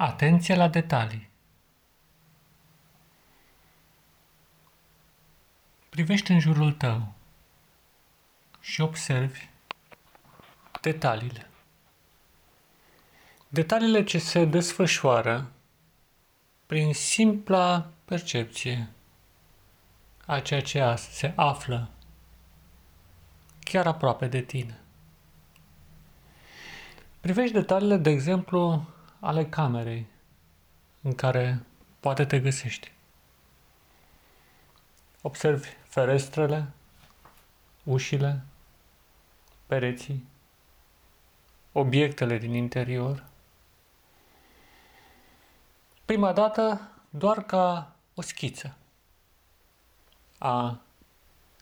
Atenție la detalii. Privește în jurul tău și observi detaliile. Detaliile ce se desfășoară prin simpla percepție a ceea ce se află chiar aproape de tine. Privești detaliile, de exemplu, ale camerei în care poate te găsești. Observi ferestrele, ușile, pereții, obiectele din interior. Prima dată doar ca o schiță a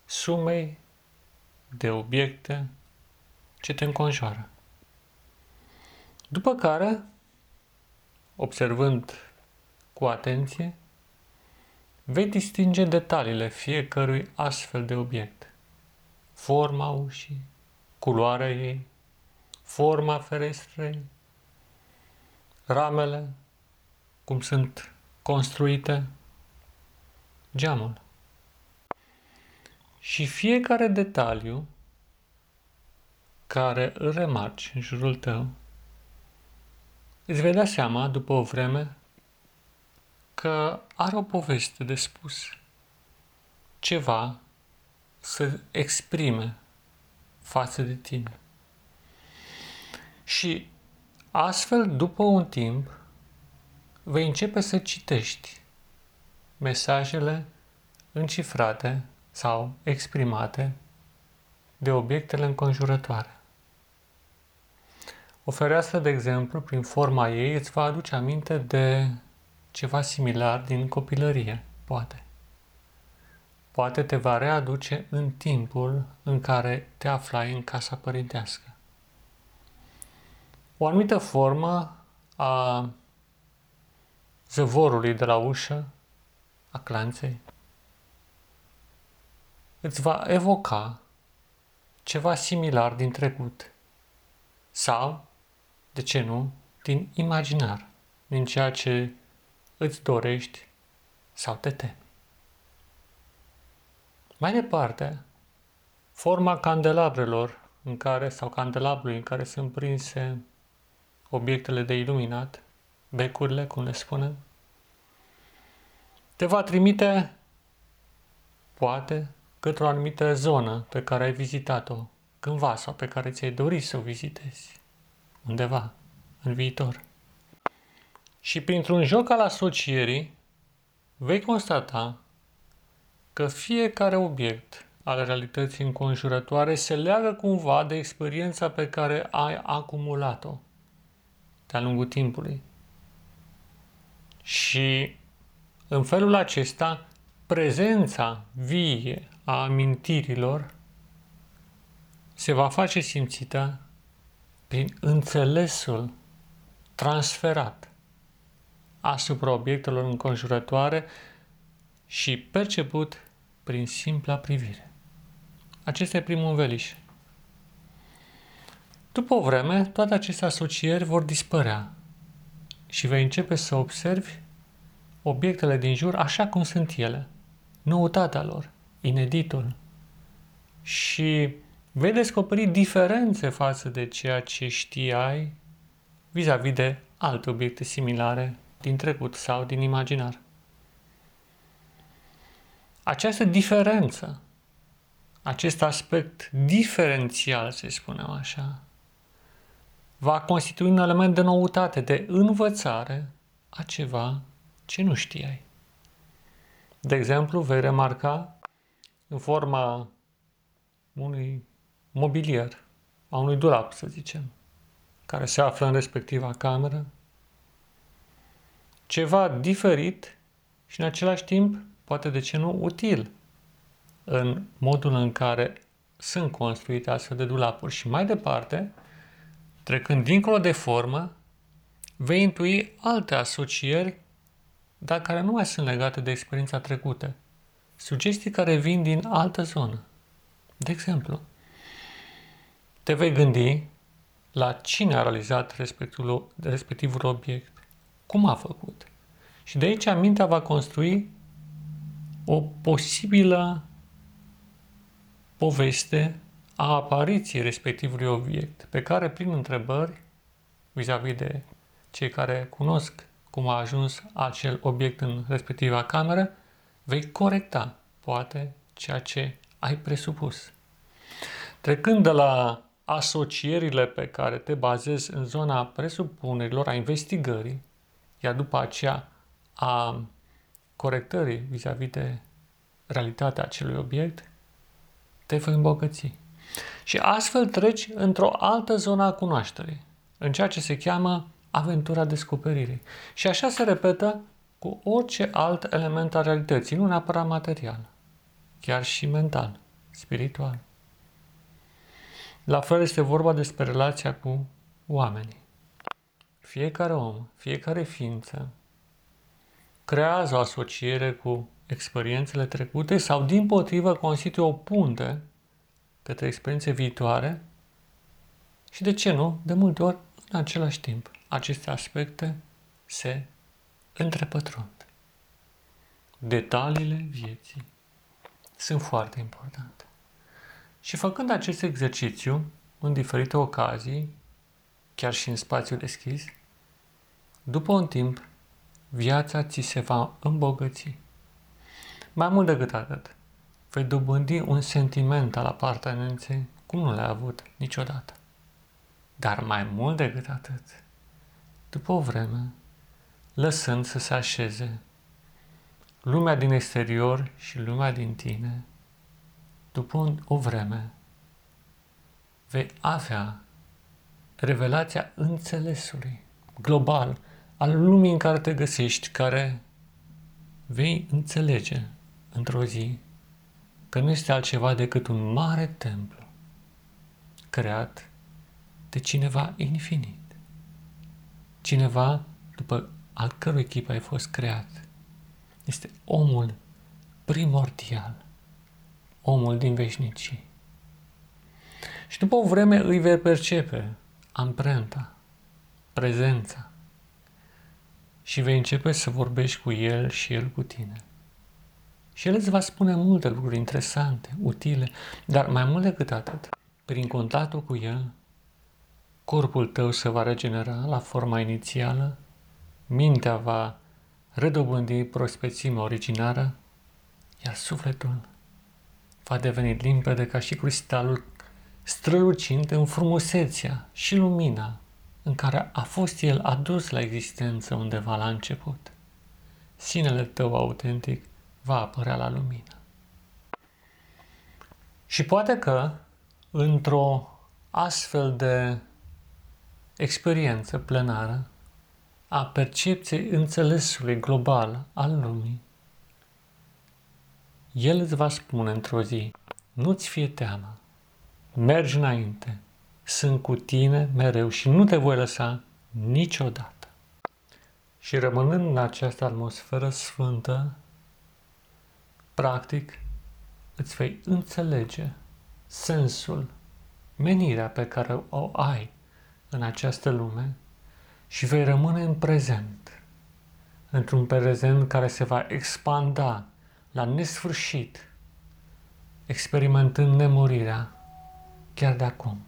sumei de obiecte ce te înconjoară. După care observând cu atenție, vei distinge detaliile fiecărui astfel de obiect. Forma ușii, culoarea ei, forma ferestrei, ramele, cum sunt construite, geamul. Și fiecare detaliu care îl remarci în jurul tău îți vei da seama, după o vreme, că are o poveste de spus. Ceva să exprime față de tine. Și astfel, după un timp, vei începe să citești mesajele încifrate sau exprimate de obiectele înconjurătoare. O fereastră, de exemplu, prin forma ei, îți va aduce aminte de ceva similar din copilărie, poate. Poate te va readuce în timpul în care te aflai în casa părintească. O anumită formă a zăvorului de la ușă, a clanței, îți va evoca ceva similar din trecut sau de ce nu, din imaginar, din ceea ce îți dorești sau te temi. Mai departe, forma candelabrelor în care, sau candelabrului în care sunt prinse obiectele de iluminat, becurile, cum le spunem, te va trimite, poate, către o anumită zonă pe care ai vizitat-o cândva sau pe care ți-ai dorit să o vizitezi undeva în viitor. Și printr-un joc al asocierii vei constata că fiecare obiect al realității înconjurătoare se leagă cumva de experiența pe care ai acumulat-o de-a lungul timpului. Și în felul acesta, prezența vie a amintirilor se va face simțită prin înțelesul transferat asupra obiectelor înconjurătoare și perceput prin simpla privire. Acesta e primul înveliș. După o vreme, toate aceste asocieri vor dispărea și vei începe să observi obiectele din jur așa cum sunt ele, noutatea lor, ineditul. Și vei descoperi diferențe față de ceea ce știai vis-a-vis de alte obiecte similare din trecut sau din imaginar. Această diferență, acest aspect diferențial, să spunem așa, va constitui un element de noutate, de învățare a ceva ce nu știai. De exemplu, vei remarca în forma unui mobilier, a unui dulap, să zicem, care se află în respectiva cameră, ceva diferit și în același timp, poate de ce nu, util în modul în care sunt construite astfel de dulapuri. Și mai departe, trecând dincolo de formă, vei intui alte asocieri, dar care nu mai sunt legate de experiența trecută. Sugestii care vin din altă zonă. De exemplu, te vei gândi la cine a realizat respectivul, respectivul obiect, Cum a făcut? Și de aici mintea va construi o posibilă poveste a apariției respectivului obiect, pe care prin întrebări vis-a-vis de cei care cunosc cum a ajuns acel obiect în respectiva cameră, vei corecta, poate, ceea ce ai presupus. Trecând de la asocierile pe care te bazezi în zona presupunerilor, a investigării, iar după aceea a corectării vis-a-vis de realitatea acelui obiect, te vei îmbogăți. Și astfel treci într-o altă zonă a cunoașterii, în ceea ce se cheamă aventura descoperirii. Și așa se repetă cu orice alt element al realității, nu neapărat material, chiar și mental, spiritual. La fel este vorba despre relația cu oamenii. Fiecare om, fiecare ființă creează o asociere cu experiențele trecute sau, din potrivă, constituie o punte către experiențe viitoare și, de ce nu, de multe ori, în același timp, aceste aspecte se întrepătrund. Detaliile vieții sunt foarte importante. Și făcând acest exercițiu în diferite ocazii, chiar și în spațiu deschis, după un timp, viața ți se va îmbogăți. Mai mult decât atât, vei dobândi un sentiment al apartenenței cum nu l-ai avut niciodată. Dar mai mult decât atât, după o vreme, lăsând să se așeze lumea din exterior și lumea din tine, după o vreme, vei avea revelația înțelesului global al lumii în care te găsești, care vei înțelege într-o zi că nu este altceva decât un mare templu creat de cineva infinit. Cineva după al cărui chip ai fost creat. Este omul primordial, omul din veșnicii. Și după o vreme îi vei percepe amprenta, prezența și vei începe să vorbești cu el și el cu tine. Și el îți va spune multe lucruri interesante, utile, dar mai mult decât atât, prin contactul cu el, corpul tău se va regenera la forma inițială, mintea va redobândi prospețimea originară, iar sufletul va deveni limpede ca și cristalul strălucind în frumusețea și lumina în care a fost el adus la existență undeva la început. Sinele tău autentic va apărea la lumină. Și poate că într-o astfel de experiență plenară a percepției înțelesului global al lumii, el îți va spune într-o zi, nu-ți fie teamă, mergi înainte, sunt cu tine mereu și nu te voi lăsa niciodată. Și rămânând în această atmosferă sfântă, practic îți vei înțelege sensul, menirea pe care o ai în această lume și vei rămâne în prezent, într-un prezent care se va expanda la nesfârșit, experimentând nemurirea chiar de acum.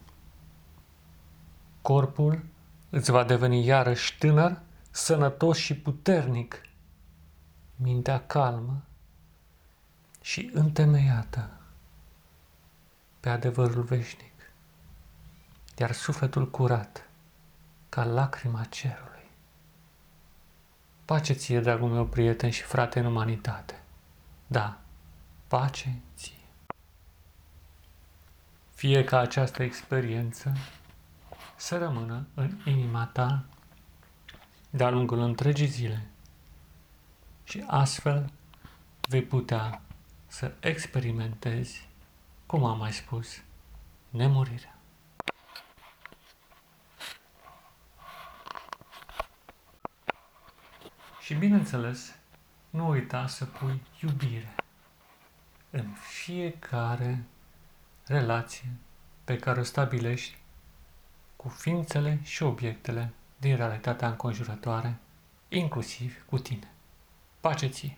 Corpul îți va deveni iarăși tânăr, sănătos și puternic, mintea calmă și întemeiată pe adevărul veșnic, iar sufletul curat ca lacrima cerului. Pace ție, dragul meu prieten și frate în umanitate. Da, pace ție. Fie ca această experiență să rămână în inima ta de-a lungul întregii zile și astfel vei putea să experimentezi, cum am mai spus, nemurirea. Și bineînțeles, nu uita să pui iubire în fiecare relație pe care o stabilești cu ființele și obiectele din realitatea înconjurătoare inclusiv cu tine. Pace ție!